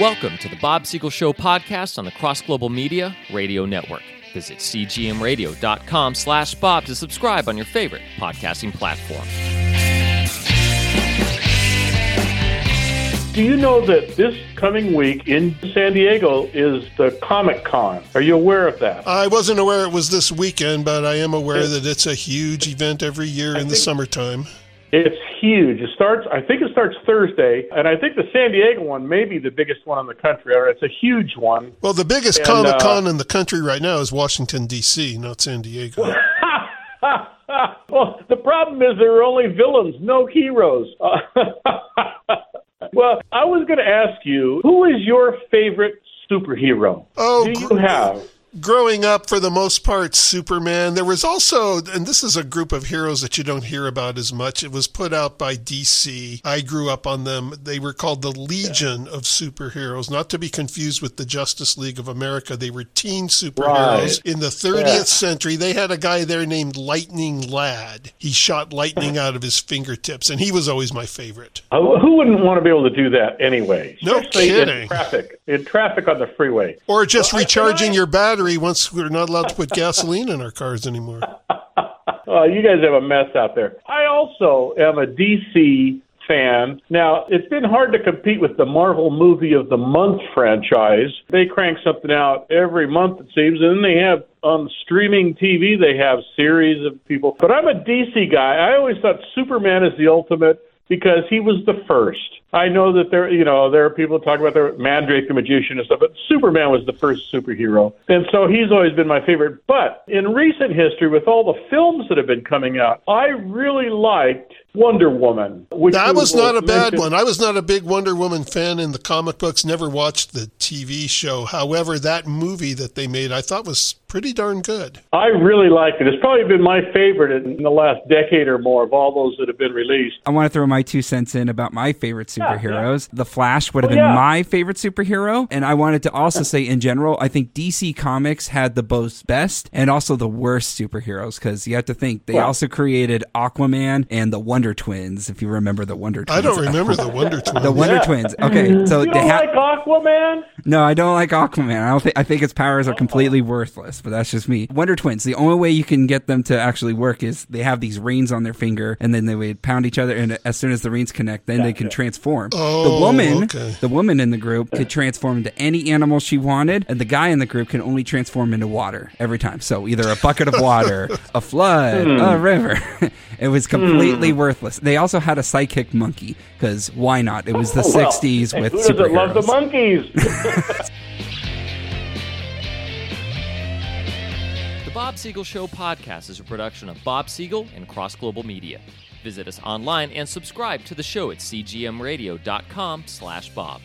Welcome to the Bob Siegel Show podcast on the Cross Global Media Radio Network. Visit cgmradio.com slash Bob to subscribe on your favorite podcasting platform. Do you know that this coming week in San Diego is the Comic Con? Are you aware of that? I wasn't aware it was this weekend, but I am aware that it's a huge event every year in the summertime. It's huge. It starts, I think it starts Thursday, and I think the San Diego one may be the biggest one in the country. It's a huge one. Well, the biggest Comic Con uh, in the country right now is Washington, D.C., not San Diego. well, the problem is there are only villains, no heroes. well, I was going to ask you, who is your favorite superhero? Oh, Do you have? Growing up, for the most part, Superman. There was also, and this is a group of heroes that you don't hear about as much. It was put out by DC. I grew up on them. They were called the Legion of Superheroes, not to be confused with the Justice League of America. They were teen superheroes Right. in the 30th Yeah. century. They had a guy there named Lightning Lad. He shot lightning out of his fingertips, and he was always my favorite. Uh, Who wouldn't want to be able to do that anyway? No Especially kidding. In traffic, in traffic on the freeway. Or just Well, I- recharging I- your battery once we're not allowed to put gasoline in our cars anymore. Uh, you guys have a mess out there. I also am a DC fan. Now, it's been hard to compete with the Marvel Movie of the Month franchise. They crank something out every month, it seems, and then they have on streaming TV, they have series of people. But I'm a DC guy. I always thought Superman is the ultimate because he was the first. I know that there, you know, there are people talking about the Mandrake the magician and stuff, but Superman was the first superhero, and so he's always been my favorite. But in recent history, with all the films that have been coming out, I really liked Wonder Woman. Which That was not a bad mentioned- one. I was not a big Wonder Woman fan in the comic books, never watched the TV show. However, that movie that they made I thought was pretty darn good. I really liked it. It's probably been my favorite in the last decade or more of all those that have been released. I want to throw my two cents in about my favorite superheroes. The Flash would have Oh, been yeah. my favorite superhero. And I wanted to also say, in general, I think DC Comics had the both best and also the worst superheroes because you have to think they Well- also created Aquaman and the Wonder Twins, if you remember the Wonder Twins. I don't remember the Wonder Twins. The Wonder Yeah. Twins. Okay, so You don't ha- like Aquaman? no, I don't like Aquaman. I don't think I think its powers are oh. completely worthless, but that's just me. Wonder Twins. The only way you can get them to actually work is they have these rings on their finger, and then they would pound each other, and as soon as the rings connect, then they can transform. The Oh, woman, okay. the woman in the group, could transform into any animal she wanted, and the guy in the group can only transform into water every time. So either a bucket of water, a flood, Hmm. a river. it was completely worthless. They also had a psychic monkey because why not? It was the Oh, well, '60s hey, with who doesn't love the monkeys? The Bob Siegel Show podcast is a production of Bob Siegel and Cross Global Media. Visit us online and subscribe to the show at cgmradio.com slash Bob.